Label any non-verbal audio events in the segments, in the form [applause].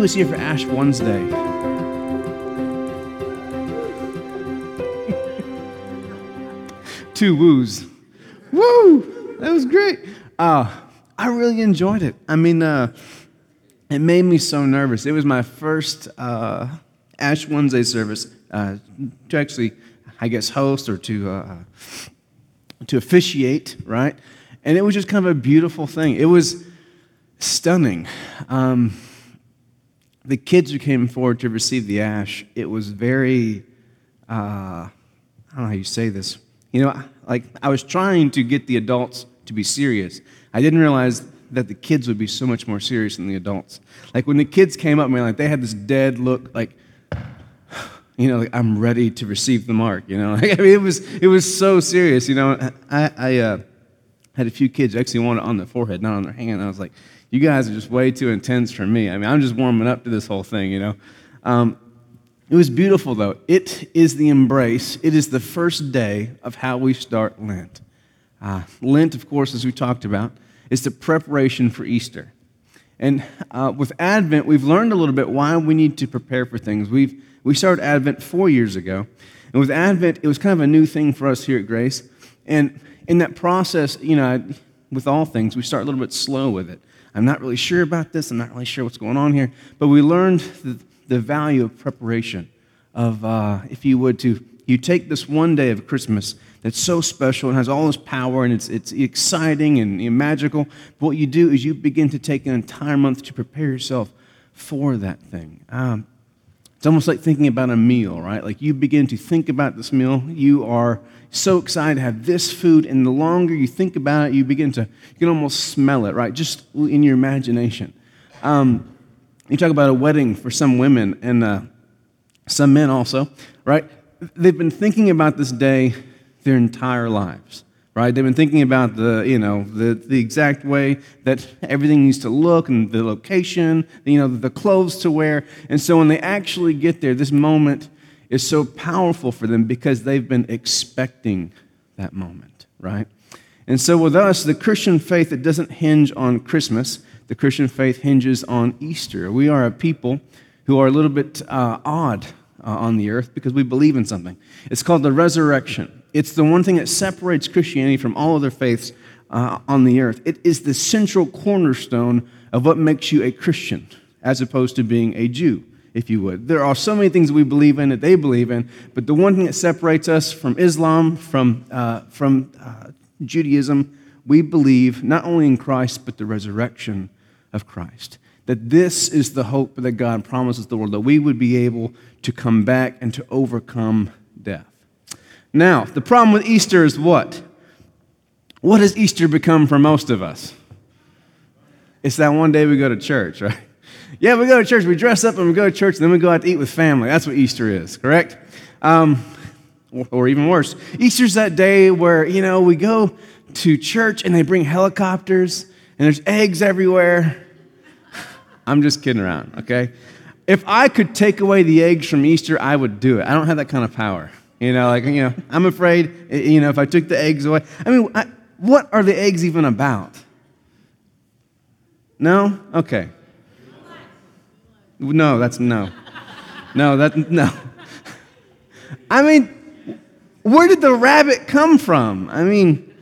Who is here for Ash Wednesday? [laughs] Two woos. Woo! That was great. Uh, I really enjoyed it. I mean, uh, it made me so nervous. It was my first uh, Ash Wednesday service uh, to actually, I guess, host or to uh, to officiate, right? And it was just kind of a beautiful thing. It was stunning. Um, the kids who came forward to receive the ash, it was very, uh, I don't know how you say this. You know, like I was trying to get the adults to be serious. I didn't realize that the kids would be so much more serious than the adults. Like when the kids came up, man, like they had this dead look, like, [sighs] you know, like I'm ready to receive the mark. You know, [laughs] like, I mean, it was it was so serious. You know, I I uh, had a few kids actually it on their forehead, not on their hand. I was like, you guys are just way too intense for me. I mean, I'm just warming up to this whole thing, you know. Um, it was beautiful, though. It is the embrace, it is the first day of how we start Lent. Uh, Lent, of course, as we talked about, is the preparation for Easter. And uh, with Advent, we've learned a little bit why we need to prepare for things. We've, we started Advent four years ago. And with Advent, it was kind of a new thing for us here at Grace. And in that process, you know, with all things, we start a little bit slow with it. I'm not really sure about this. I'm not really sure what's going on here. But we learned the, the value of preparation, of, uh, if you would, to you take this one day of Christmas that's so special and has all this power and it's, it's exciting and, magical. But what you do is you begin to take an entire month to prepare yourself for that thing. Um, it's almost like thinking about a meal, right? Like you begin to think about this meal, you are so excited to have this food, and the longer you think about it, you begin to, you can almost smell it, right? Just in your imagination. Um, you talk about a wedding for some women and uh, some men also, right? They've been thinking about this day their entire lives, right? They've been thinking about the, you know, the, the exact way that everything needs to look and the location, you know, the clothes to wear. And so when they actually get there, this moment is so powerful for them because they've been expecting that moment, right? And so with us, the Christian faith, it doesn't hinge on Christmas. The Christian faith hinges on Easter. We are a people who are a little bit uh, odd uh, on the earth because we believe in something. It's called the resurrection. It's the one thing that separates Christianity from all other faiths uh, on the earth. It is the central cornerstone of what makes you a Christian as opposed to being a Jew if you would. There are so many things we believe in that they believe in, but the one thing that separates us from Islam, from, uh, from uh, Judaism, we believe not only in Christ, but the resurrection of Christ. That this is the hope that God promises the world, that we would be able to come back and to overcome death. Now, the problem with Easter is what? What has Easter become for most of us? It's that one day we go to church, [laughs] right? Yeah, we go to church, we dress up and we go to church, and then we go out to eat with family. That's what Easter is, correct? Um, or, even worse, Easter's that day where, you know, we go to church and they bring helicopters and there's eggs everywhere. I'm just kidding around, okay? If I could take away the eggs from Easter, I would do it. I don't have that kind of power. You know, like, you know, I'm afraid, you know, if I took the eggs away. I mean, I, what are the eggs even about? No? Okay. No, that's no. No, that no. I mean, where did the rabbit come from? I mean,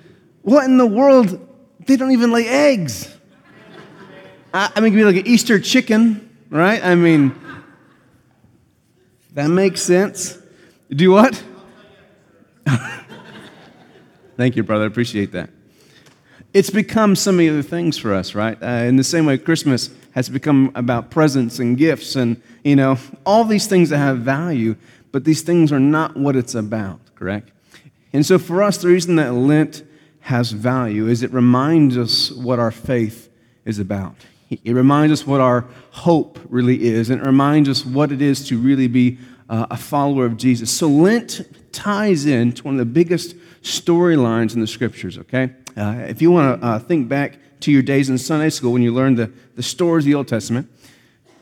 what in the world? They don't even lay eggs. I, I mean, it could be like an Easter chicken, right? I mean, that makes sense. Do what? [laughs] Thank you, brother. I appreciate that. It's become so many other things for us, right? Uh, in the same way, Christmas has become about presents and gifts and, you know, all these things that have value, but these things are not what it's about, correct? And so for us, the reason that Lent has value is it reminds us what our faith is about. It reminds us what our hope really is, and it reminds us what it is to really be uh, a follower of Jesus. So Lent ties in to one of the biggest storylines in the scriptures, okay? Uh, if you want to uh, think back to your days in Sunday school when you learned the, the stories of the Old Testament,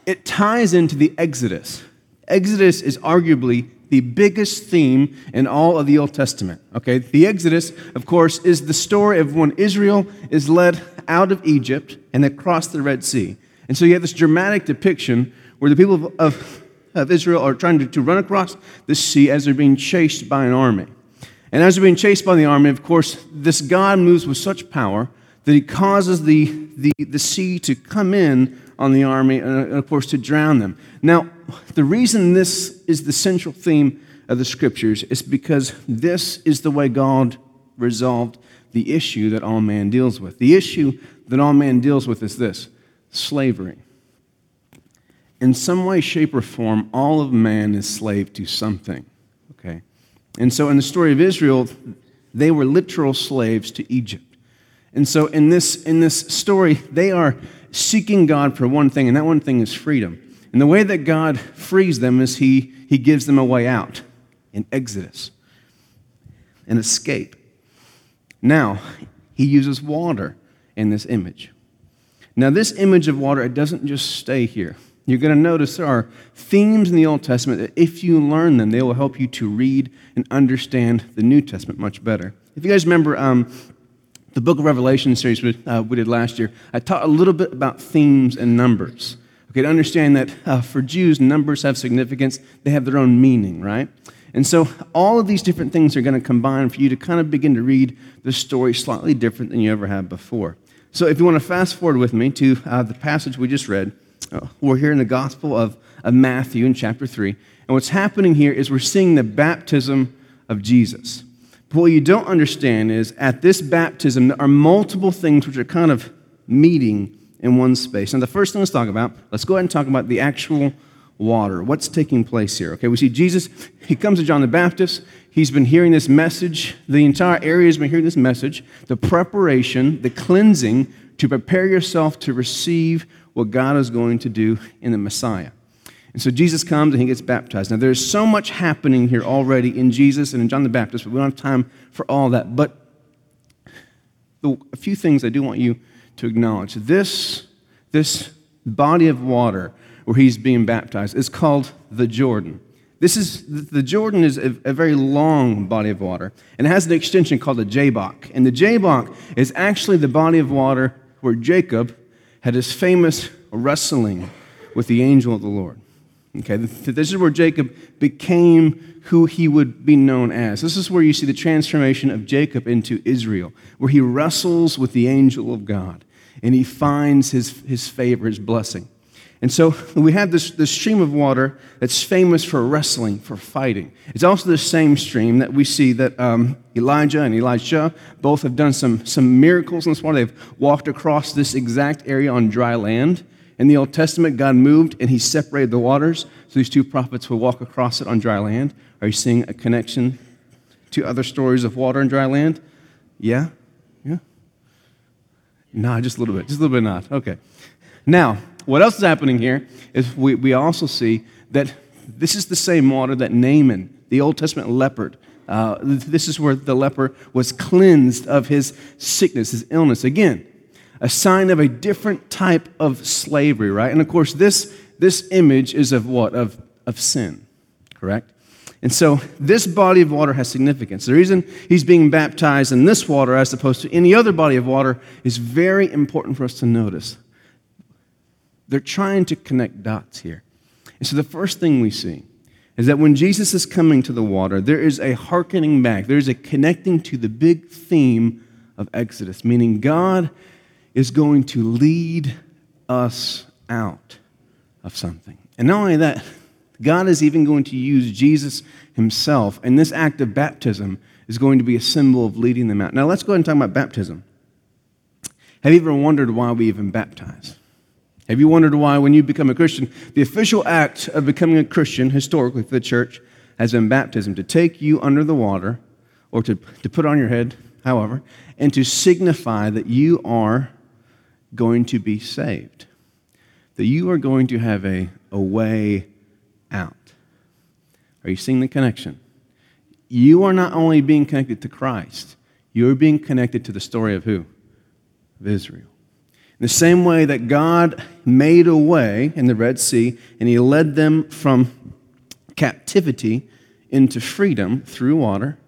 it ties into the Exodus. Exodus is arguably the biggest theme in all of the Old Testament. Okay, the Exodus, of course, is the story of when Israel is led out of Egypt and they cross the Red Sea. And so you have this dramatic depiction where the people of, of, of Israel are trying to, to run across the sea as they're being chased by an army. And as they're being chased by the army, of course, this God moves with such power that he causes the, the, the sea to come in on the army and, uh, of course, to drown them. Now, the reason this is the central theme of the scriptures is because this is the way God resolved the issue that all man deals with. The issue that all man deals with is this slavery. In some way, shape, or form, all of man is slave to something. And so in the story of Israel, they were literal slaves to Egypt. And so in this, in this story, they are seeking God for one thing, and that one thing is freedom. And the way that God frees them is He, he gives them a way out in Exodus, an escape. Now, He uses water in this image. Now, this image of water, it doesn't just stay here. You're going to notice there are themes in the Old Testament that if you learn them, they will help you to read and understand the New Testament much better. If you guys remember um, the book of Revelation series we, uh, we did last year, I taught a little bit about themes and numbers. Okay, to understand that uh, for Jews, numbers have significance, they have their own meaning, right? And so all of these different things are going to combine for you to kind of begin to read the story slightly different than you ever have before. So if you want to fast forward with me to uh, the passage we just read, we're here in the Gospel of, of Matthew in chapter 3. And what's happening here is we're seeing the baptism of Jesus. But what you don't understand is at this baptism, there are multiple things which are kind of meeting in one space. And the first thing let's talk about, let's go ahead and talk about the actual water. What's taking place here? Okay, we see Jesus, he comes to John the Baptist. He's been hearing this message. The entire area has been hearing this message. The preparation, the cleansing to prepare yourself to receive what God is going to do in the Messiah. And so Jesus comes and he gets baptized. Now, there's so much happening here already in Jesus and in John the Baptist, but we don't have time for all that. But a few things I do want you to acknowledge. This, this body of water where he's being baptized is called the Jordan. This is the Jordan is a, a, very long body of water, and it has an extension called the Jabbok. And the Jabbok is actually the body of water where Jacob had his famous wrestling with the angel of the Lord. Okay, this is where Jacob became who he would be known as. This is where you see the transformation of Jacob into Israel, where he wrestles with the angel of God and he finds his, his favor, his blessing. And so we have this, this stream of water that's famous for wrestling, for fighting. It's also the same stream that we see that um, Elijah and Elisha both have done some, some miracles in this water. They've walked across this exact area on dry land. In the Old Testament, God moved and he separated the waters so these two prophets would walk across it on dry land. Are you seeing a connection to other stories of water and dry land? Yeah? Yeah? Nah, just a little bit. Just a little bit not. Okay. Now, what else is happening here is we, we also see that this is the same water that Naaman, the Old Testament leopard, uh, this is where the leper was cleansed of his sickness, his illness. Again, a sign of a different type of slavery, right? And of course, this, this image is of what? Of, of sin, correct? And so this body of water has significance. The reason he's being baptized in this water as opposed to any other body of water is very important for us to notice. They're trying to connect dots here. And so the first thing we see is that when Jesus is coming to the water, there is a hearkening back, there's a connecting to the big theme of Exodus, meaning God is going to lead us out of something. And not only that, God is even going to use Jesus himself, and this act of baptism is going to be a symbol of leading them out. Now, let's go ahead and talk about baptism. Have you ever wondered why we even baptize? Have you wondered why, when you become a Christian, the official act of becoming a Christian historically for the church has been baptism to take you under the water or to, to put on your head, however, and to signify that you are going to be saved, that you are going to have a, a way out. Are you seeing the connection? You are not only being connected to Christ, you are being connected to the story of who? Of Israel. In the same way that God made a way in the Red Sea and he led them from captivity into freedom through water,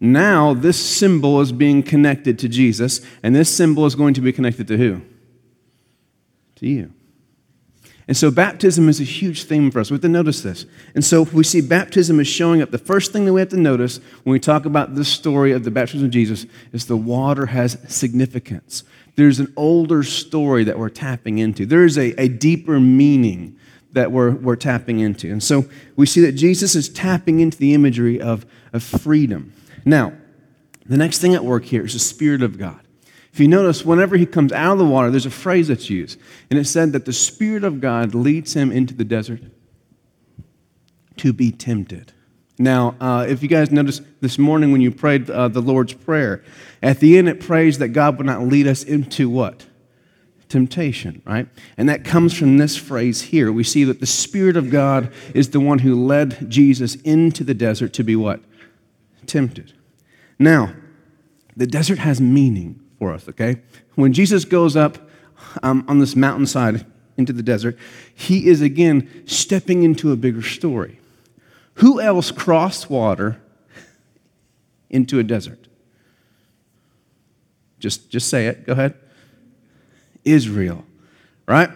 now this symbol is being connected to Jesus, and this symbol is going to be connected to who? To you. And so baptism is a huge theme for us. We have to notice this. And so we see baptism is showing up. The first thing that we have to notice when we talk about this story of the baptism of Jesus is the water has significance. There's an older story that we're tapping into. There's a, a deeper meaning that we're, we're tapping into. And so we see that Jesus is tapping into the imagery of, of freedom. Now, the next thing at work here is the Spirit of God. If you notice, whenever he comes out of the water, there's a phrase that's used. And it said that the Spirit of God leads him into the desert to be tempted. Now, uh, if you guys noticed this morning when you prayed uh, the Lord's Prayer, at the end it prays that God would not lead us into what? Temptation, right? And that comes from this phrase here. We see that the Spirit of God is the one who led Jesus into the desert to be what? Tempted. Now, the desert has meaning for us, okay? When Jesus goes up um, on this mountainside into the desert, he is again stepping into a bigger story. Who else crossed water into a desert? Just, just say it. Go ahead. Israel, right?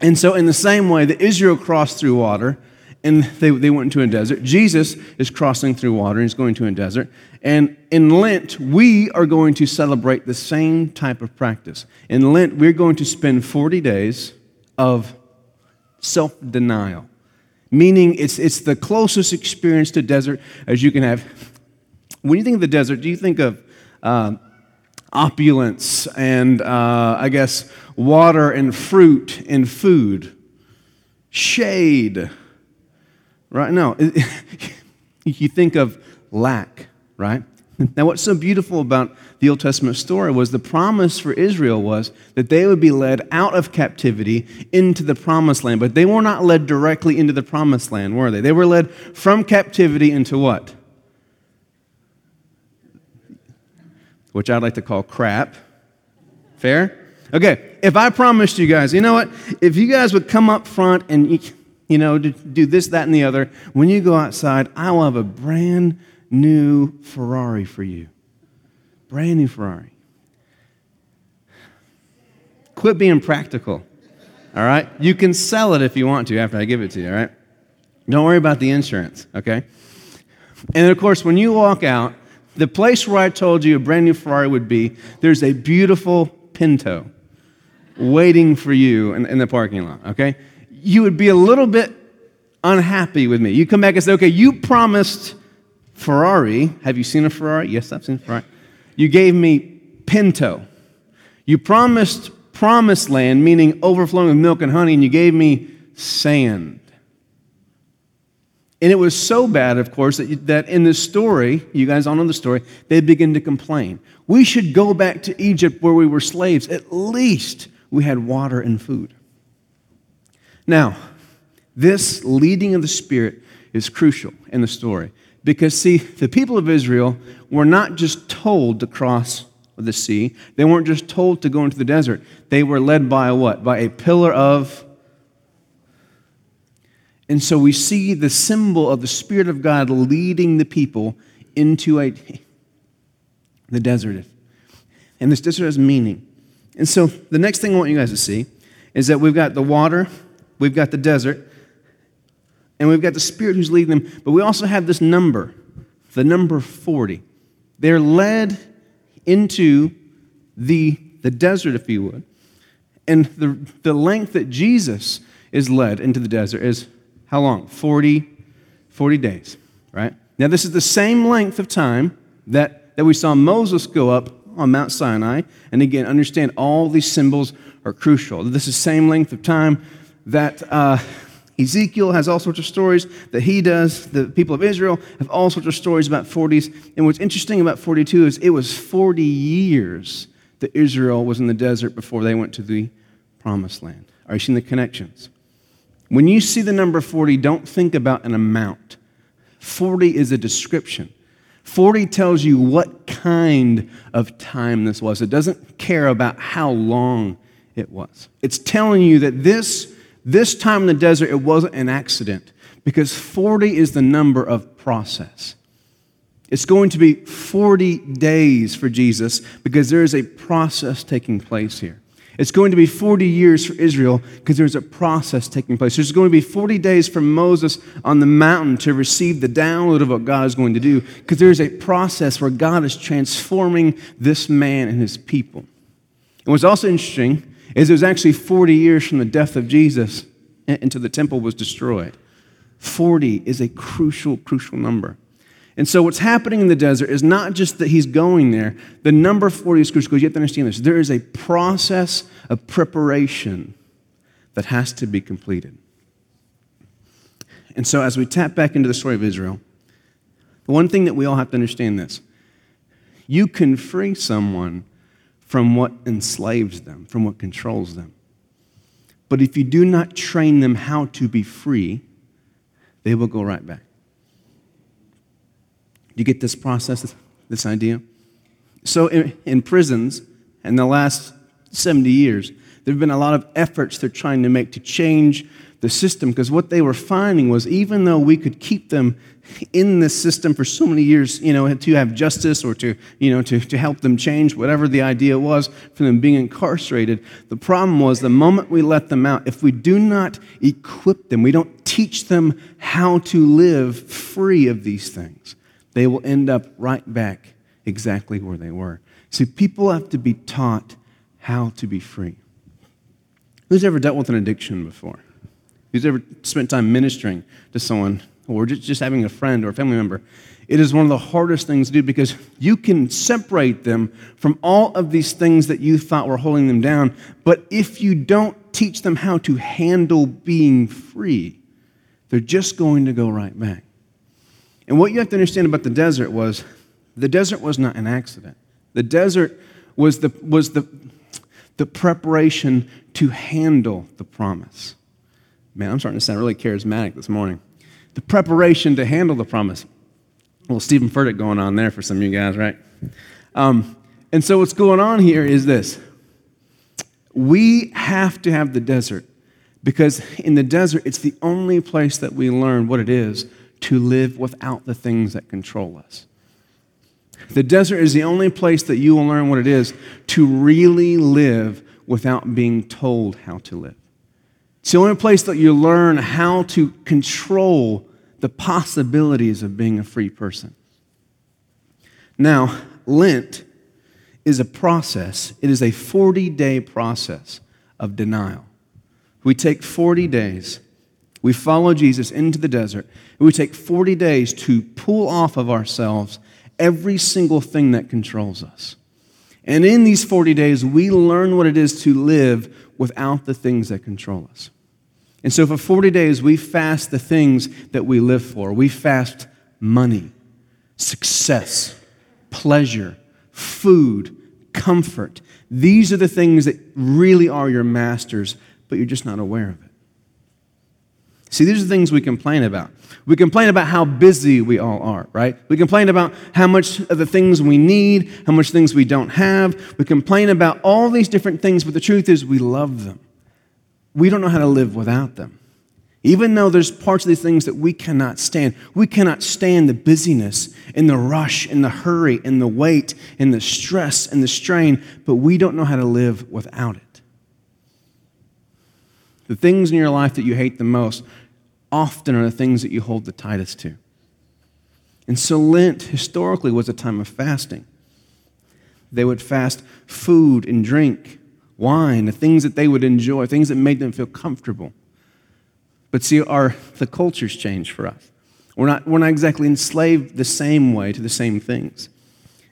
And so, in the same way that Israel crossed through water, and they, they went into a desert. Jesus is crossing through water and he's going to a desert. And in Lent, we are going to celebrate the same type of practice. In Lent, we're going to spend 40 days of self denial, meaning it's, it's the closest experience to desert as you can have. When you think of the desert, do you think of uh, opulence and, uh, I guess, water and fruit and food, shade? right? No, [laughs] you think of lack, right? Now, what's so beautiful about the Old Testament story was the promise for Israel was that they would be led out of captivity into the promised land, but they were not led directly into the promised land, were they? They were led from captivity into what? Which I'd like to call crap. Fair? Okay, if I promised you guys, you know what? If you guys would come up front and you, know, do this, that, and the other. When you go outside, I will have a brand new Ferrari for you. Brand new Ferrari. Quit being practical. All right? You can sell it if you want to after I give it to you, all right? Don't worry about the insurance, okay? And of course, when you walk out, the place where I told you a brand new Ferrari would be, there's a beautiful Pinto waiting for you in, in the parking lot, okay? you would be a little bit unhappy with me. You come back and say, okay, you promised Ferrari. Have you seen a Ferrari? Yes, I've seen a Ferrari. You gave me Pinto. You promised promised land, meaning overflowing with milk and honey, and you gave me sand. And it was so bad, of course, that, that in this story, you guys all know the story, they begin to complain. We should go back to Egypt where we were slaves. At least we had water and food. Now, this leading of the Spirit is crucial in the story because, see, the people of Israel were not just told to cross the sea, they weren't just told to go into the desert. They were led by what? By a pillar of. And so we see the symbol of the Spirit of God leading the people into a, the desert. And this desert has meaning. And so the next thing I want you guys to see is that we've got the water We've got the desert, and we've got the Spirit who's leading them, but we also have this number, the number 40. They're led into the, the desert, if you would. And the, the length that Jesus is led into the desert is how long? 40, 40 days, right? Now, this is the same length of time that, that we saw Moses go up on Mount Sinai. And again, understand all these symbols are crucial. This is the same length of time that uh, Ezekiel has all sorts of stories that he does. The people of Israel have all sorts of stories about 40s. And what's interesting about 42 is it was 40 years that Israel was in the desert before they went to the promised land. Are you seeing the connections? When you see the number 40, don't think about an amount. 40 is a description. 40 tells you what kind of time this was. It doesn't care about how long it was. It's telling you that this this time in the desert, it wasn't an accident because 40 is the number of process. It's going to be 40 days for Jesus because there is a process taking place here. It's going to be 40 years for Israel because there's a process taking place. There's going to be 40 days for Moses on the mountain to receive the download of what God is going to do because there's a process where God is transforming this man and his people. And what's also interesting is it was actually 40 years from the death of Jesus until the temple was destroyed. 40 is a crucial, crucial number. And so, what's happening in the desert is not just that he's going there. The number 40 is crucial because you have to understand this. There is a process of preparation that has to be completed. And so, as we tap back into the story of Israel, the one thing that we all have to understand this you can free someone from what enslaves them, from what controls them. But if you do not train them how to be free, they will go right back. Do you get this process, this idea? So, in, in prisons, in the last 70 years, there have been a lot of efforts they're trying to make to change the system because what they were finding was even though we could keep them in this system for so many years, you know, to have justice or to, you know, to, to help them change, whatever the idea was for them being incarcerated, the problem was the moment we let them out, if we do not equip them, we don't teach them how to live free of these things, they will end up right back exactly where they were. See, people have to be taught how to be free. Who's ever dealt with an addiction before? Who's ever spent time ministering to someone or just, having a friend or a family member? It is one of the hardest things to do because you can separate them from all of these things that you thought were holding them down. But if you don't teach them how to handle being free, they're just going to go right back. And what you have to understand about the desert was the desert was not an accident. The desert was the, was the, the preparation to handle the promise. Man, I'm starting to sound really charismatic this morning. The preparation to handle the promise. Little Steven Furtick going on there for some of you guys, right? Um, and so what's going on here is this. We have to have the desert because in the desert, it's the only place that we learn what it is to live without the things that control us. The desert is the only place that you will learn what it is to really live without being told how to live. It's the only place that you learn how to control the possibilities of being a free person. Now, Lent is a process, it is a 40 day process of denial. We take 40 days, we follow Jesus into the desert, and we take 40 days to pull off of ourselves every single thing that controls us. And in these 40 days, we learn what it is to live without the things that control us. And so for 40 days, we fast the things that we live for. We fast money, success, pleasure, food, comfort. These are the things that really are your masters, but you're just not aware of. See, these are things we complain about. We complain about how busy we all are, right? We complain about how much of the things we need, how much things we don't have. We complain about all these different things, but the truth is we love them. We don't know how to live without them. Even though there's parts of these things that we cannot stand, we cannot stand the busyness and the rush and the hurry and the wait and the stress and the strain, but we don't know how to live without it. The things in your life that you hate the most often are the things that you hold the tightest to. And so Lent historically was a time of fasting. They would fast food and drink, wine, the things that they would enjoy, things that made them feel comfortable. But see, our, the culture's changed for us. We're not, we're not exactly enslaved the same way to the same things.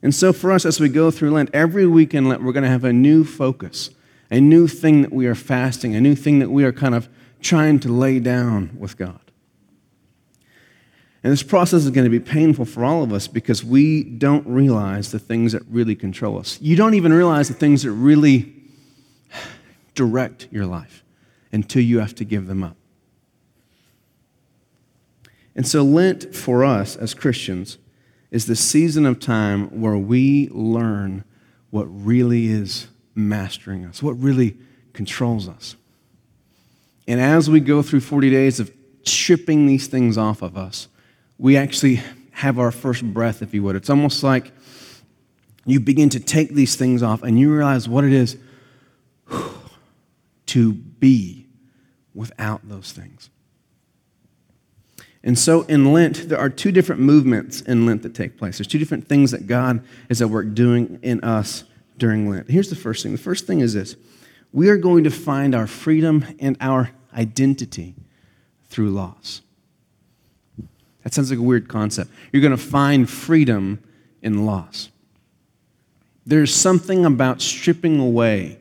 And so for us, as we go through Lent, every week in Lent, we're going to have a new focus, a new thing that we are fasting, a new thing that we are kind of trying to lay down with God. And this process is going to be painful for all of us because we don't realize the things that really control us. You don't even realize the things that really direct your life until you have to give them up. And so, Lent for us as Christians is the season of time where we learn what really is mastering us, what really controls us. And as we go through 40 days of stripping these things off of us, we actually have our first breath, if you would. It's almost like you begin to take these things off and you realize what it is. to be without those things. And so in Lent, there are two different movements in Lent that take place. There's two different things that God is at work doing in us during Lent. Here's the first thing the first thing is this we are going to find our freedom and our identity through loss. That sounds like a weird concept. You're going to find freedom in loss. There's something about stripping away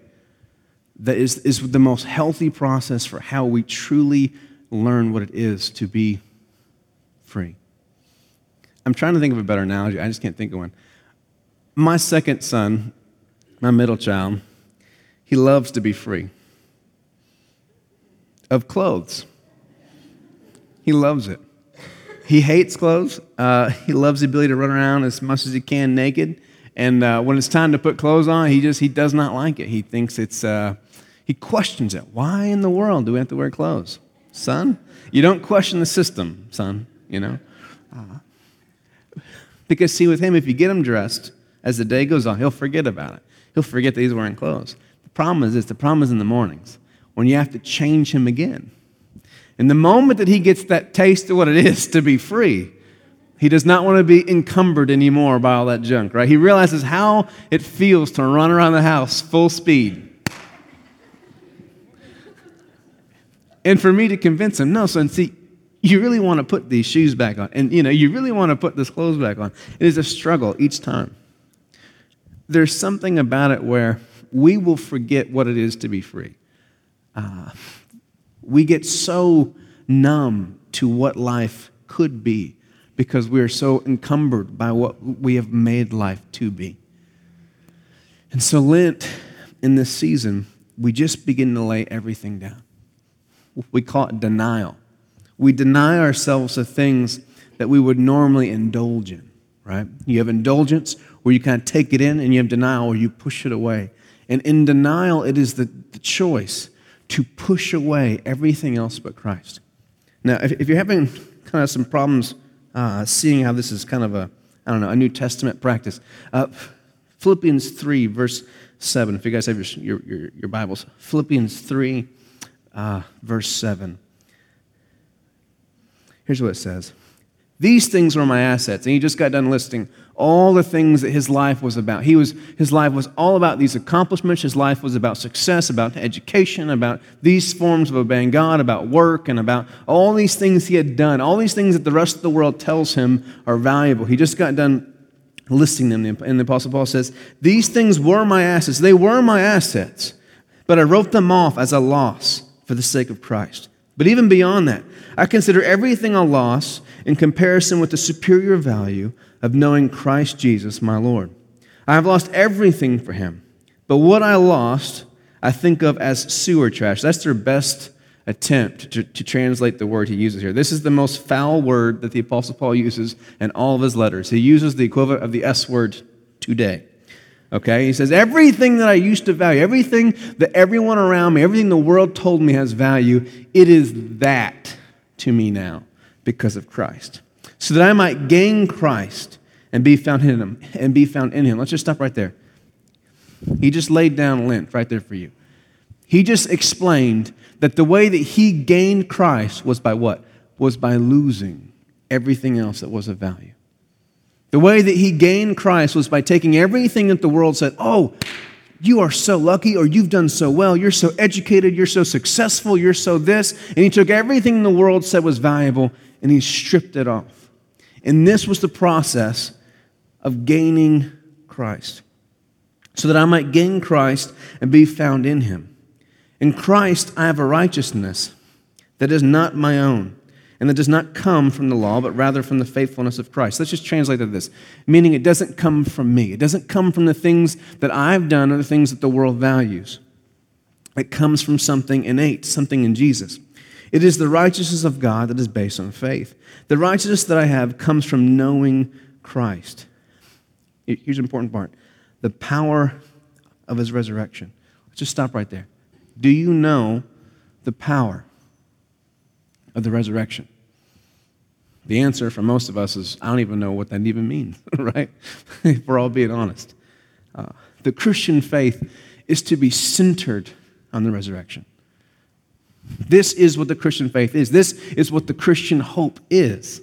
that is, is the most healthy process for how we truly learn what it is to be free. I'm trying to think of a better analogy. I just can't think of one. My second son, my middle child, he loves to be free of clothes. He loves it. He hates clothes. Uh, he loves the ability to run around as much as he can naked. And uh, when it's time to put clothes on, he just he does not like it. He thinks it's uh, he questions it. Why in the world do we have to wear clothes, son? You don't question the system, son. You know, uh, because see, with him, if you get him dressed as the day goes on, he'll forget about it. He'll forget that he's wearing clothes. The problem is this: the problem is in the mornings when you have to change him again. And the moment that he gets that taste of what it is to be free, he does not want to be encumbered anymore by all that junk, right? He realizes how it feels to run around the house full speed. And for me to convince him, no, son, see, you really want to put these shoes back on. And, you know, you really want to put this clothes back on. It is a struggle each time. There's something about it where we will forget what it is to be free. Uh, we get so numb to what life could be because we are so encumbered by what we have made life to be. And so, Lent, in this season, we just begin to lay everything down. We call it denial. We deny ourselves of things that we would normally indulge in, right? You have indulgence where you kind of take it in, and you have denial where you push it away. And in denial, it is the, the choice to push away everything else but Christ. Now, if, if you're having kind of some problems uh, seeing how this is kind of a, I don't know, a New Testament practice, uh, Philippians 3, verse 7, if you guys have your, your, your Bibles, Philippians 3, uh, verse 7. Here's what it says These things were my assets. And he just got done listing all the things that his life was about. He was, his life was all about these accomplishments. His life was about success, about education, about these forms of obeying God, about work, and about all these things he had done, all these things that the rest of the world tells him are valuable. He just got done listing them. And the Apostle Paul says, These things were my assets. They were my assets, but I wrote them off as a loss for the sake of Christ. But even beyond that, I consider everything a loss in comparison with the superior value of knowing Christ Jesus, my Lord. I have lost everything for him, but what I lost, I think of as sewer trash. That's their best attempt to, to, translate the word he uses here. This is the most foul word that the Apostle Paul uses in all of his letters. He uses the equivalent of the S word today. Okay? He says, Everything that I used to value, everything that everyone around me, everything the world told me has value, it is that to me now because of Christ so that I might gain Christ and be found in him and be found in him. Let's just stop right there. He just laid down Lent right there for you. He just explained that the way that he gained Christ was by what? Was by losing everything else that was of value. The way that he gained Christ was by taking everything that the world said, oh, you are so lucky, or you've done so well, you're so educated, you're so successful, you're so this. And he took everything the world said was valuable and he stripped it off. And this was the process of gaining Christ, so that I might gain Christ and be found in him. In Christ, I have a righteousness that is not my own, and that does not come from the law, but rather from the faithfulness of Christ. Let's just translate that this, meaning it doesn't come from me. It doesn't come from the things that I've done or the things that the world values. It comes from something innate, something in Jesus. It is the righteousness of God that is based on faith. The righteousness that I have comes from knowing Christ. Here's an important part the power of his resurrection. Let's just stop right there. Do you know the power of the resurrection? The answer for most of us is I don't even know what that even means, [laughs] right? if we're all being honest. Uh, the Christian faith is to be centered on the resurrection. This is what the Christian faith is. This is what the Christian hope is.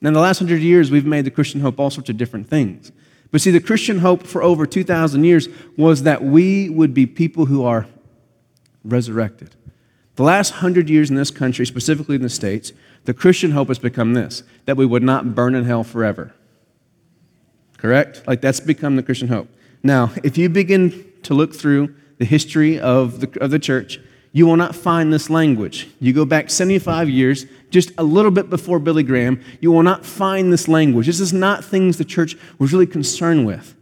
Now, in the last hundred years, we've made the Christian hope all sorts of different things. But see, the Christian hope for over 2,000 years was that we would be people who are resurrected. The last hundred years in this country, specifically in the States, the Christian hope has become this that we would not burn in hell forever. Correct? Like that's become the Christian hope. Now, if you begin to look through the history of the, of the church, you will not find this language. You go back 75 years, just a little bit before Billy Graham, you will not find this language. This is not things the church was really concerned with.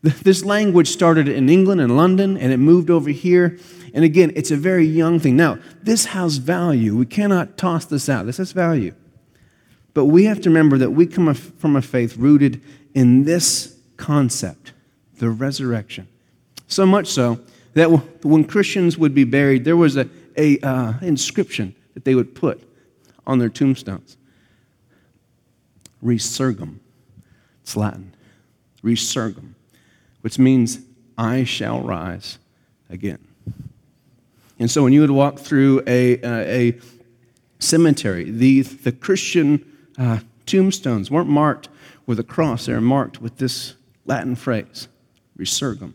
This language started in England and London, and it moved over here. And again, it's a very young thing. Now, this has value. We cannot toss this out. This has value. But we have to remember that we come from a faith rooted in this concept the resurrection. So much so that when Christians would be buried, there was an a, uh, inscription that they would put on their tombstones Resurgam. It's Latin. Resurgam, which means I shall rise again. And so when you would walk through a, uh, a cemetery, the, the Christian uh, tombstones weren't marked with a cross, they were marked with this Latin phrase, resurgam.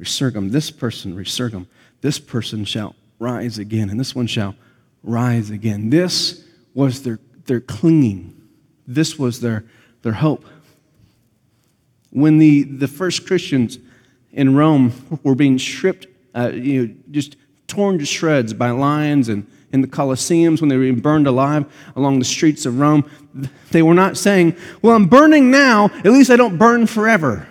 Resurgam. This person, resurgam. This person shall rise again, and this one shall rise again. This was their, their clinging. This was their, their hope. When the, the first Christians in Rome were being stripped, uh, you know, just torn to shreds by lions and in the Colosseums, when they were being burned alive along the streets of Rome, they were not saying, Well, I'm burning now, at least I don't burn forever.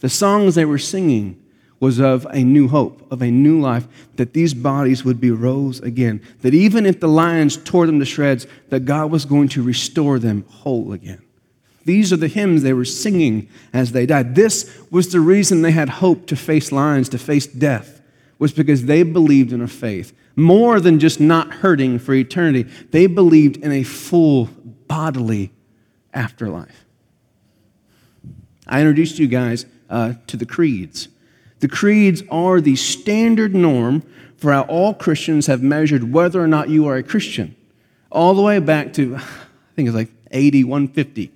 The songs they were singing was of a new hope, of a new life, that these bodies would be rose again. That even if the lions tore them to shreds, that God was going to restore them whole again. These are the hymns they were singing as they died. This was the reason they had hope to face lions, to face death, was because they believed in a faith. More than just not hurting for eternity, they believed in a full bodily afterlife. I introduced you guys uh, to the creeds. The creeds are the standard norm for how all Christians have measured whether or not you are a Christian, all the way back to, [sighs] I think it's like AD 150.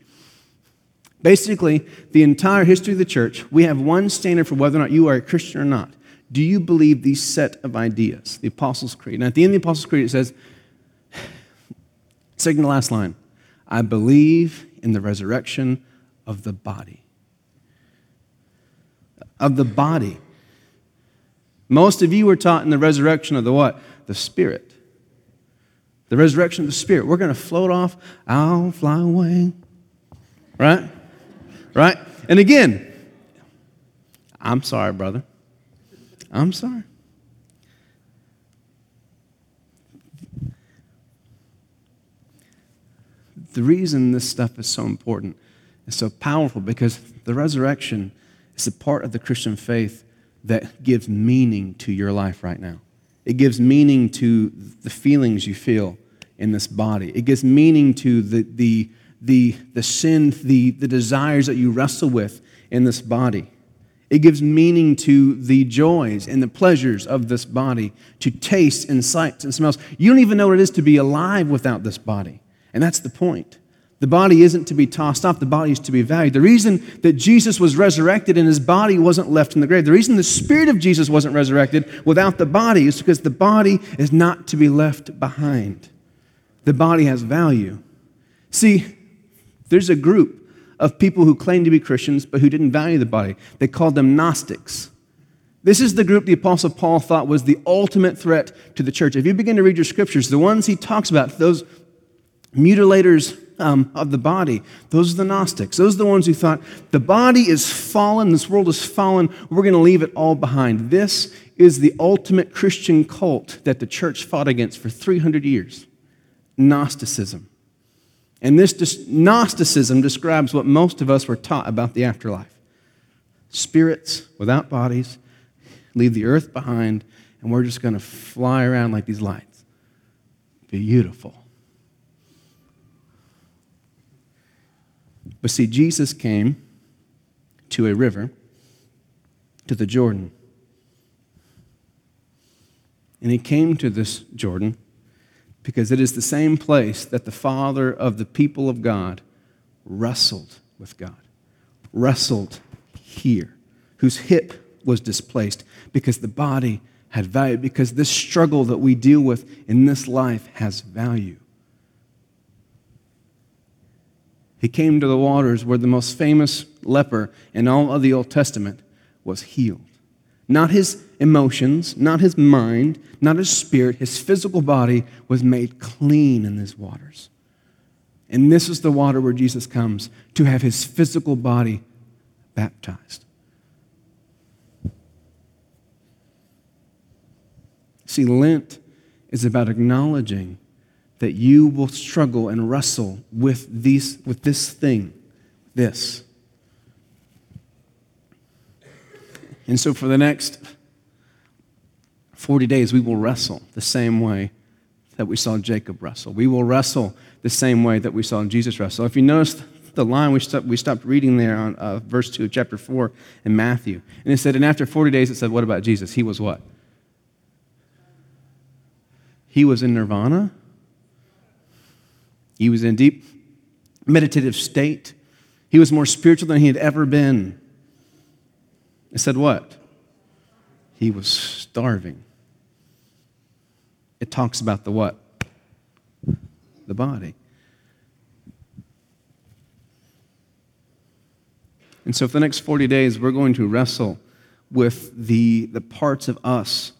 Basically, the entire history of the church, we have one standard for whether or not you are a Christian or not. Do you believe these set of ideas, the Apostles' Creed? And at the end of the Apostles' Creed, it says, second to last line, I believe in the resurrection of the body of the body. Most of you were taught in the resurrection of the what? The spirit. The resurrection of the spirit. We're going to float off. I'll fly away. Right? Right? And again, I'm sorry, brother. I'm sorry. The reason this stuff is so important, is so powerful, because the resurrection is a part of the Christian faith that gives meaning to your life right now. It gives meaning to the feelings you feel in this body. It gives meaning to the, the, the, the sin, the, the desires that you wrestle with in this body. It gives meaning to the joys and the pleasures of this body, to tastes and sights and smells. You don't even know what it is to be alive without this body. And that's the point. The body isn't to be tossed off, the body is to be valued. The reason that Jesus was resurrected and his body wasn't left in the grave, the reason the spirit of Jesus wasn't resurrected without the body is because the body is not to be left behind. The body has value. See, there's a group of people who claimed to be Christians but who didn't value the body. They called them Gnostics. This is the group the Apostle Paul thought was the ultimate threat to the church. If you begin to read your scriptures, the ones he talks about, those mutilators um, of the body. Those are the Gnostics. Those are the ones who thought the body is fallen, this world is fallen, we're going to leave it all behind. This is the ultimate Christian cult that the church fought against for 300 years Gnosticism. And this Gnosticism describes what most of us were taught about the afterlife spirits without bodies leave the earth behind, and we're just going to fly around like these lights. Beautiful. But see, Jesus came to a river, to the Jordan. And he came to this Jordan because it is the same place that the father of the people of God wrestled with God, wrestled here, whose hip was displaced because the body had value, because this struggle that we deal with in this life has value. He came to the waters where the most famous leper in all of the Old Testament was healed. Not his emotions, not his mind, not his spirit, his physical body was made clean in these waters. And this is the water where Jesus comes to have his physical body baptized. See, Lent is about acknowledging that you will struggle and wrestle with, these, with this thing, this. And so for the next 40 days, we will wrestle the same way that we saw Jacob wrestle. We will wrestle the same way that we saw Jesus wrestle. If you notice the line, we stopped, we stopped reading there on uh, verse 2 of chapter 4 in Matthew. And it said, and after 40 days, it said, what about Jesus? He was what? He was in nirvana. He was in deep meditative state. He was more spiritual than he had ever been. It said what? He was starving. It talks about the what? The body. And so, for the next 40 days, we're going to wrestle with the, the parts of us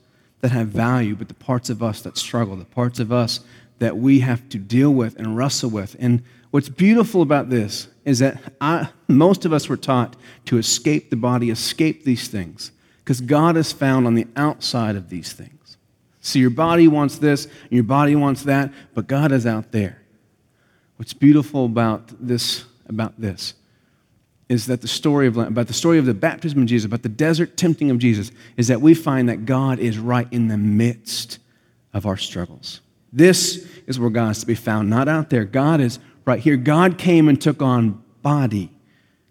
that have value, but the parts of us that struggle, the parts of us that we have to deal with and wrestle with. And what's beautiful about this is that I, most of us were taught to escape the body, escape these things, because God is found on the outside of these things. So your body wants this, and your body wants that, but God is out there. What's beautiful about this, about this is that the story of about the story of the baptism of Jesus, about the desert tempting of Jesus, is that we find that God is right in the midst of our struggles. This is where God is to be found, not out there. God is right here. God came and took on body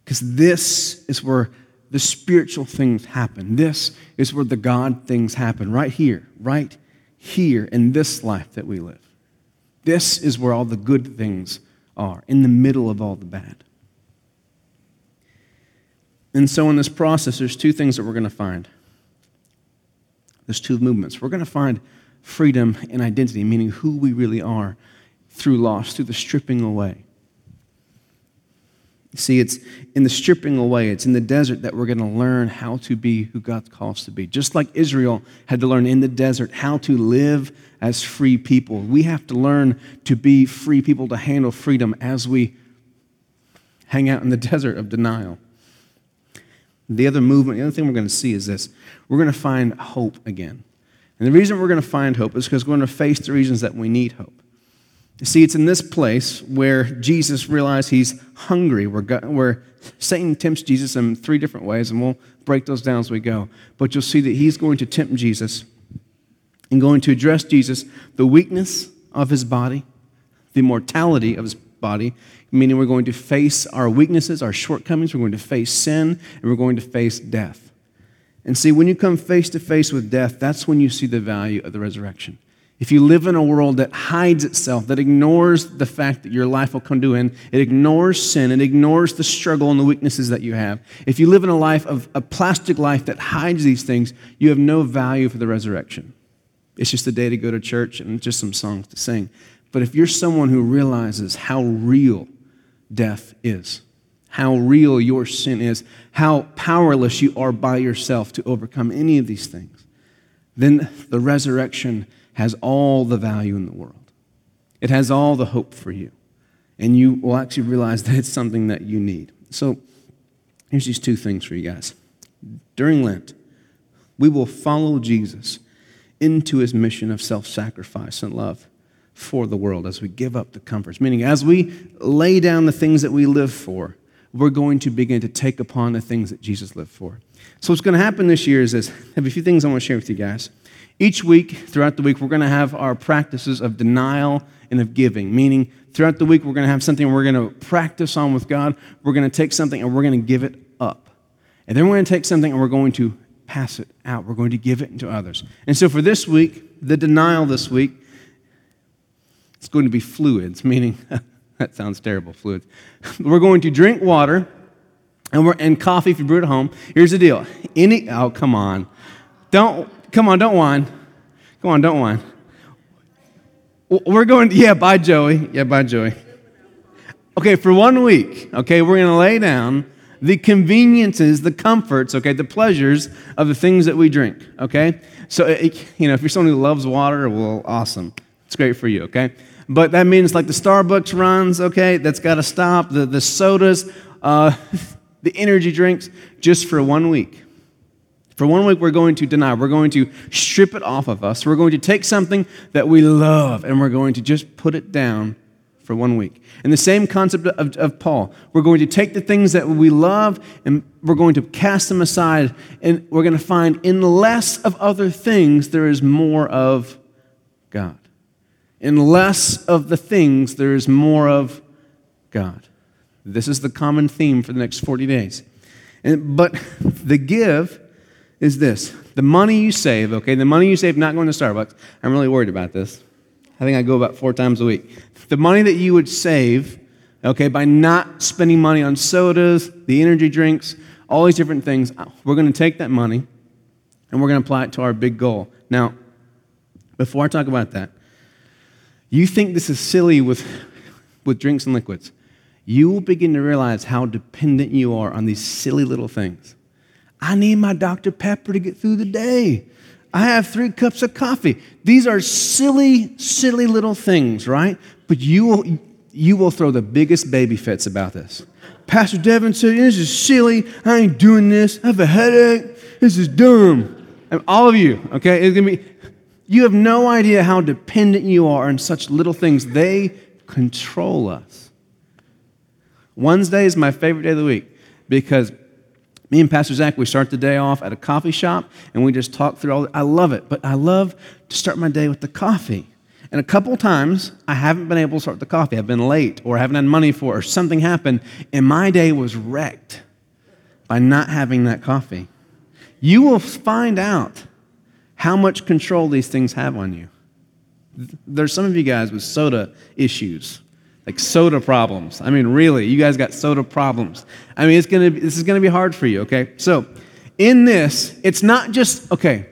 because this is where the spiritual things happen. This is where the God things happen, right here, right here in this life that we live. This is where all the good things are, in the middle of all the bad. And so, in this process, there's two things that we're going to find. There's two movements. We're going to find freedom and identity, meaning who we really are, through loss, through the stripping away. See, it's in the stripping away, it's in the desert that we're going to learn how to be who God calls us to be. Just like Israel had to learn in the desert how to live as free people, we have to learn to be free people to handle freedom as we hang out in the [laughs] desert of denial. The other movement, the other thing we're going to see is this we're going to find hope again. And the reason we're going to find hope is because we're going to face the reasons that we need hope. You see, it's in this place where Jesus realized he's hungry, where, God, where Satan tempts Jesus in three different ways, and we'll break those down as we go. But you'll see that he's going to tempt Jesus and going to address Jesus, the weakness of his body, the mortality of his body, meaning we're going to face our weaknesses, our shortcomings, we're going to face sin, and we're going to face death. And see, when you come face to face with death, that's when you see the value of the resurrection. If you live in a world that hides itself, that ignores the fact that your life will come to an end, it ignores sin, it ignores the struggle and the weaknesses that you have. If you live in a life of a plastic life that hides these things, you have no value for the resurrection. It's just a day to go to church and just some songs to sing. But if you're someone who realizes how real death is, how real your sin is, how powerless you are by yourself to overcome any of these things, then the resurrection has all the value in the world. It has all the hope for you. And you will actually realize that it's something that you need. So here's these two things for you guys. During Lent, we will follow Jesus into his mission of self sacrifice and love for the world as we give up the comforts. Meaning, as we lay down the things that we live for, we're going to begin to take upon the things that Jesus lived for. So, what's going to happen this year is this I have a few things I want to share with you guys. Each week, throughout the week, we're going to have our practices of denial and of giving, meaning throughout the week, we're going to have something we're going to practice on with God. We're going to take something and we're going to give it up. And then we're going to take something and we're going to pass it out. We're going to give it to others. And so for this week, the denial this week, it's going to be fluids, meaning, [laughs] that sounds terrible, fluids. [laughs] We're going to drink water and, we're, and coffee if you brew it at home. Here's the deal. Any, oh, come on. Don't, come on, don't whine. Come on, don't whine. We're going, yeah, bye, Joey. Yeah, bye, Joey. Okay, for one week, okay, we're going to lay down the conveniences, the comforts, okay, the pleasures of the things that we drink, okay? So, it, you know, if you're someone who loves water, well, awesome. It's great for you, okay? But that means like the Starbucks runs, okay, that's got to stop. The, the sodas, uh, [laughs] the energy drinks, just for one week. For one week, we're going to deny. We're going to strip it off of us. We're going to take something that we love and we're going to just put it down for one week. And the same concept of, of, Paul. We're going to take the things that we love and we're going to cast them aside, and we're going to find in less of other things, there is more of God. In less of the things, there is more of God. This is the common theme for the next 40 days. And, but [laughs] the give is this the money you save, okay, the money you save not going to Starbucks. I'm really worried about this. I think I go about four times a week. The money that you would save, okay, by not spending money on sodas, the energy drinks, all these different things, uh, we're going to take that money and we're going to apply it to our big goal. Now, before I talk about that, you think this is silly with, with drinks and liquids. You will begin to realize how dependent you are on these silly little things. I need my Dr. Pepper to get through the day. I have three cups of coffee. These are silly, silly little things, right? But you will, you will throw the biggest baby fits about this. Pastor Devin said, This is silly. I ain't doing this. I have a headache. This is dumb. And all of you, okay, it's gonna be, you have no idea how dependent you are on such little things. They control us. Wednesday is my favorite day of the week because me and Pastor Zach, we start the day off at a coffee shop and we just talk through all. I love it, but I love to start my day with the coffee. And a couple times I haven't been able to start the coffee. I've been late or I haven't had money for it or something happened, and my day was wrecked by not having that coffee. You will find out how much control these things have on you. There's some of you guys with soda issues like soda problems. I mean, really, you guys got soda problems. I mean, it's gonna be, this is gonna be hard for you. Okay, so in this, it's not just okay.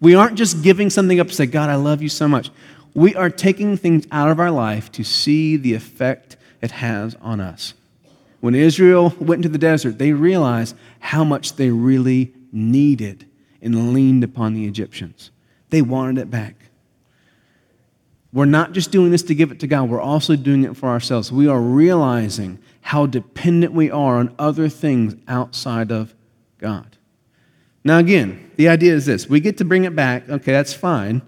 We aren't just giving something up to say, God, I love you so much. We are taking things out of our life to see the effect it has on us. When Israel went into the desert, they realized how much they really needed and leaned upon the Egyptians. They wanted it back. We're not just doing this to give it to God, we're also doing it for ourselves. We are realizing how dependent we are on other things outside of God. Now, again, the idea is this we get to bring it back. Okay, that's fine.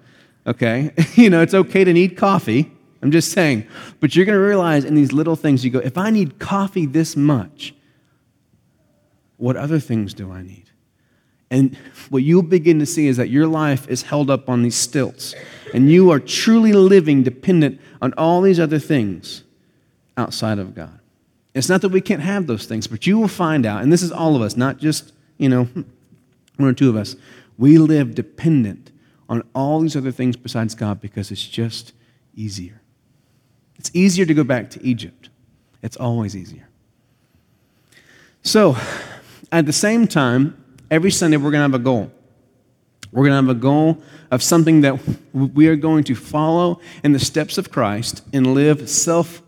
Okay, [laughs] you know, it's okay to need coffee. I'm just saying. But you're going to realize in these little things, you go, if I need coffee this much, what other things do I need? And what you'll begin to see is that your life is held up on these stilts and you are truly living dependent on all these other things outside of God. It's not that we can't have those things, but you will find out, and this is all of us, not just, you know, [laughs] one or two of us. We live dependent on all these other things besides God because it's just easier. It's easier to go back to Egypt. It's always easier. So, at the same time, every Sunday we're going to have a goal. We're going to have a goal of something that we are going to follow in the steps of Christ and live self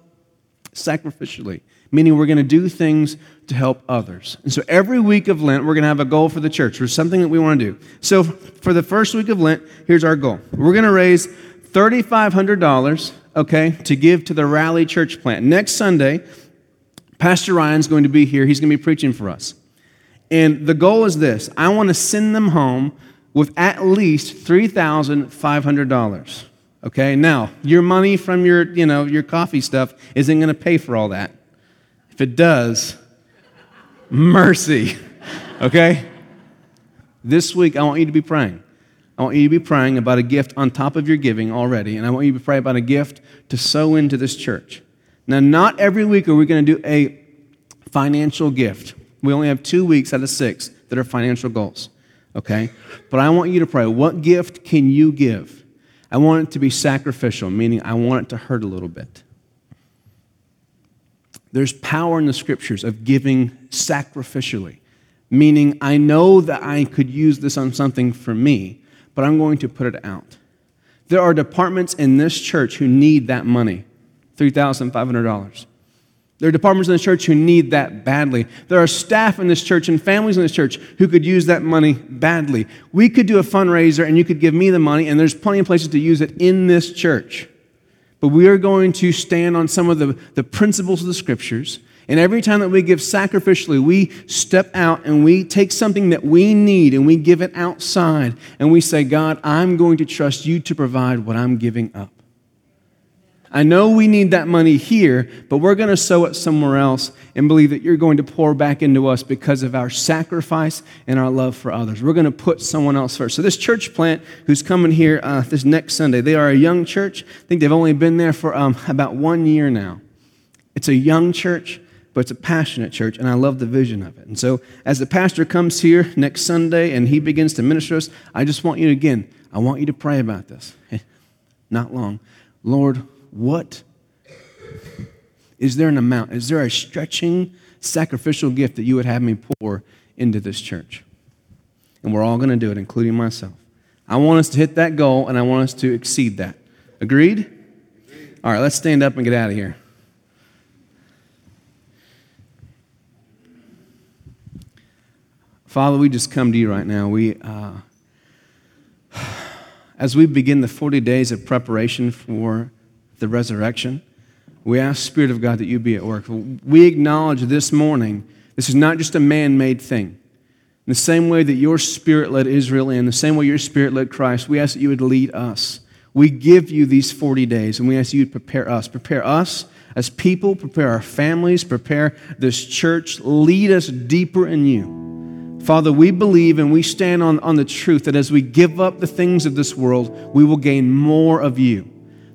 sacrificially, meaning we're going to do things to help others. And so every week of Lent, we're going to have a goal for the church. There's something that we want to do. So for the first week of Lent, here's our goal we're going to raise $3,500, okay, to give to the Rally Church plant. Next Sunday, Pastor Ryan's going to be here. He's going to be preaching for us. And the goal is this I want to send them home with at least $3,500. Okay? Now, your money from your, you know, your coffee stuff isn't going to pay for all that. If it does, mercy. [laughs] Okay? This week I want you to be praying. I want you to be praying about a gift on top of your giving already, and I want you to pray about a gift to sow into this church. Now, not every week are we going to do a financial gift. We only have two weeks out of six that are financial goals. okay? But I want you to pray what gift can you give? I want it to be sacrificial, meaning I want it to hurt a little bit. There's power in the scriptures of giving sacrificially, meaning I know that I could use this on something for me, but I'm going to put it out. There are departments in this church who need that money $3,500. There are departments in the church who need that badly. There are staff in this church and families in this church who could use that money badly. We could do a fundraiser and you could give me the money, and there's plenty of places to use it in this church. But we are going to stand on some of the, the principles of the scriptures. And every time that we give sacrificially, we step out and we take something that we need and we give it outside. And we say, God, I'm going to trust you to provide what I'm giving up. I know we need that money here, but we're going to sow it somewhere else and believe that you're going to pour back into us because of our sacrifice and our love for others. We're going to put someone else first. So, this church plant who's coming here uh, this next Sunday, they are a young church. I think they've only been there for um, about one year now. It's a young church, but it's a passionate church, and I love the vision of it. And so, as the pastor comes here next Sunday and he begins to minister us, I just want you again, I want you to pray about this. [laughs] Not long. Lord, what is there an amount? Is there a stretching sacrificial gift that you would have me pour into this church? And we're all going to do it, including myself. I want us to hit that goal and I want us to exceed that. Agreed? All right, let's stand up and get out of here. Father, we just come to you right now. We, uh, [sighs] as we begin the 40 days of preparation for the resurrection. We ask, Spirit of God, that you be at work. We acknowledge this morning this is not just a man made thing. In the same way that your Spirit led Israel in, the same way your Spirit led Christ, we ask that you would lead us. We give you these 40 days, and we ask you to prepare us. Prepare us as people, prepare our families, prepare this church. Lead us deeper in you. Father, we believe and we stand on, on the truth that as we give up the things of this world, we will gain more of you.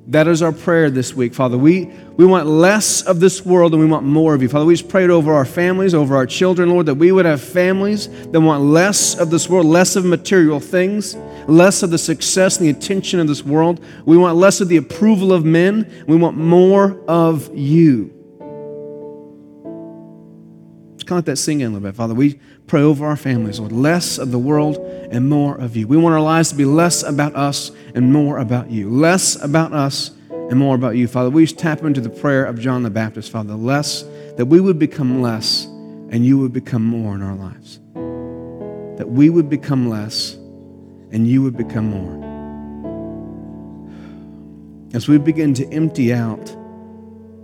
That is our prayer this week, Father. We, we want less of this world and we want more of you. Father, we just prayed over our families, over our children, Lord, that we would have families that want less of this world, less of material things, less of the success and the attention of this world. We want less of the approval of men. We want more of you. Just kind of let that sing in a little bit, Father. We pray over our families, Lord, less of the world and more of you. We want our lives to be less about us and more about you. Less about us and more about you, Father. We tap into the prayer of John the Baptist, Father. Less, that we would become less and you would become more in our lives. That we would become less and you would become more. As we begin to empty out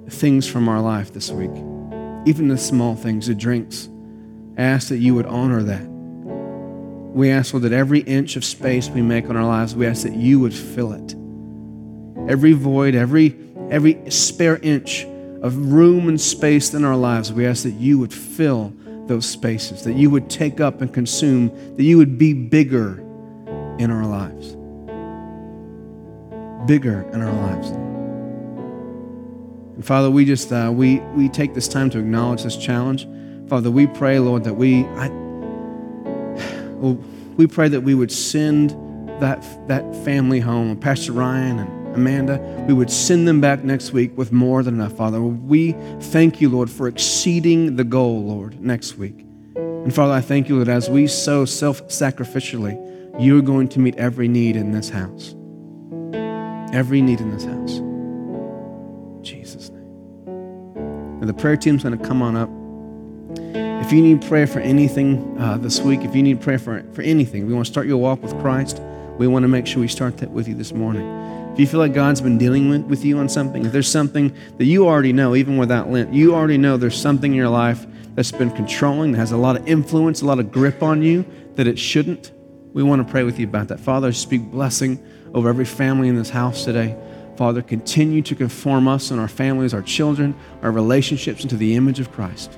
things from our life this week, even the small things, the drinks, ask that you would honor that. We ask, Lord, that every inch of space we make on our lives, we ask that you would fill it. Every void, every, every spare inch of room and space in our lives, we ask that you would fill those spaces, that you would take up and consume, that you would be bigger in our lives. Bigger in our lives. And Father, we just uh, we we take this time to acknowledge this challenge. Father, we pray, Lord, that we I, well, we pray that we would send that, that family home, Pastor Ryan and Amanda, we would send them back next week with more than enough, Father. We thank you, Lord, for exceeding the goal, Lord, next week. And Father, I thank you that as we sow self sacrificially, you are going to meet every need in this house. Every need in this house. In Jesus' name. And the prayer team's going to come on up. If you need prayer for anything uh, this week, if you need prayer for, for anything, we want to start your walk with Christ, we want to make sure we start that with you this morning. If you feel like God's been dealing with, with you on something, if there's something that you already know, even without Lent, you already know there's something in your life that's been controlling, that has a lot of influence, a lot of grip on you, that it shouldn't, we want to pray with you about that. Father, speak blessing over every family in this house today. Father, continue to conform us and our families, our children, our relationships into the image of Christ.